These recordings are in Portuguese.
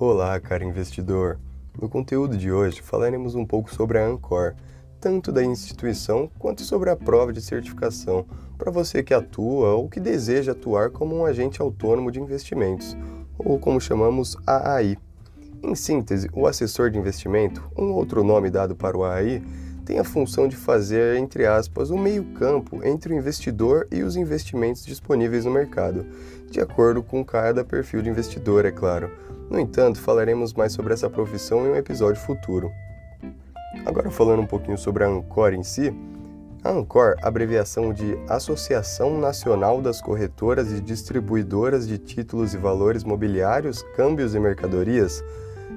Olá, cara investidor. No conteúdo de hoje falaremos um pouco sobre a Ancor, tanto da instituição quanto sobre a prova de certificação, para você que atua ou que deseja atuar como um agente autônomo de investimentos, ou como chamamos AAI. Em síntese, o assessor de investimento, um outro nome dado para o AAI, tem a função de fazer, entre aspas, um meio-campo entre o investidor e os investimentos disponíveis no mercado, de acordo com cada perfil de investidor, é claro. No entanto, falaremos mais sobre essa profissão em um episódio futuro. Agora, falando um pouquinho sobre a Ancor em si, a Ancor, abreviação de Associação Nacional das Corretoras e Distribuidoras de Títulos e Valores Mobiliários, Câmbios e Mercadorias,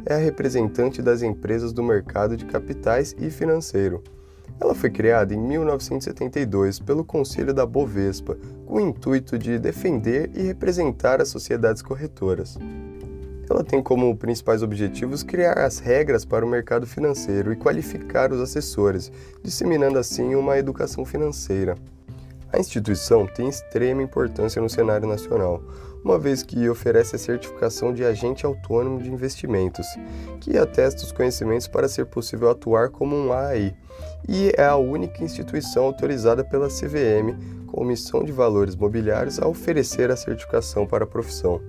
é a representante das empresas do mercado de capitais e financeiro. Ela foi criada em 1972 pelo Conselho da Bovespa, com o intuito de defender e representar as sociedades corretoras. Ela tem como principais objetivos criar as regras para o mercado financeiro e qualificar os assessores, disseminando assim uma educação financeira. A instituição tem extrema importância no cenário nacional, uma vez que oferece a certificação de agente autônomo de investimentos, que atesta os conhecimentos para ser possível atuar como um AI, e é a única instituição autorizada pela CVM, Comissão de Valores Mobiliários, a oferecer a certificação para a profissão.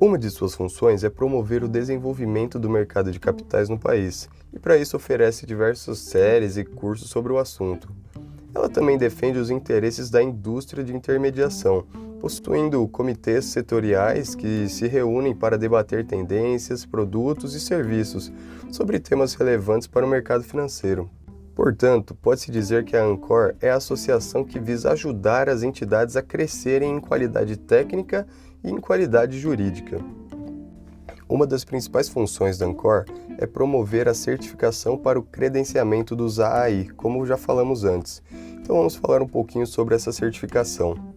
Uma de suas funções é promover o desenvolvimento do mercado de capitais no país, e para isso oferece diversas séries e cursos sobre o assunto. Ela também defende os interesses da indústria de intermediação, possuindo comitês setoriais que se reúnem para debater tendências, produtos e serviços sobre temas relevantes para o mercado financeiro. Portanto, pode-se dizer que a Ancor é a associação que visa ajudar as entidades a crescerem em qualidade técnica e em qualidade jurídica. Uma das principais funções da Ancor é promover a certificação para o credenciamento dos AAI, como já falamos antes, então vamos falar um pouquinho sobre essa certificação.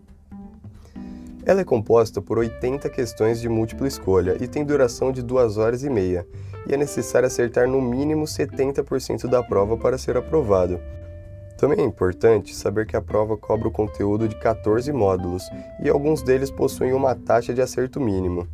Ela é composta por 80 questões de múltipla escolha e tem duração de 2 horas e meia, e é necessário acertar no mínimo 70% da prova para ser aprovado. Também é importante saber que a prova cobra o conteúdo de 14 módulos e alguns deles possuem uma taxa de acerto mínimo.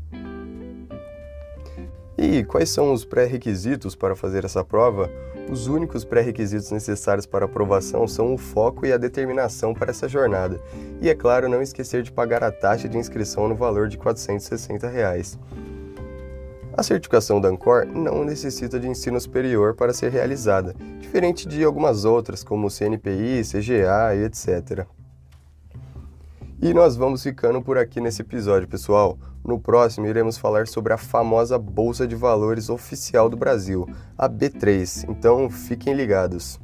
E quais são os pré-requisitos para fazer essa prova? Os únicos pré-requisitos necessários para aprovação são o foco e a determinação para essa jornada. E é claro, não esquecer de pagar a taxa de inscrição no valor de 460 reais. A certificação da Ancor não necessita de ensino superior para ser realizada, diferente de algumas outras, como CNPI, CGA e etc. E nós vamos ficando por aqui nesse episódio, pessoal. No próximo, iremos falar sobre a famosa Bolsa de Valores oficial do Brasil, a B3. Então, fiquem ligados.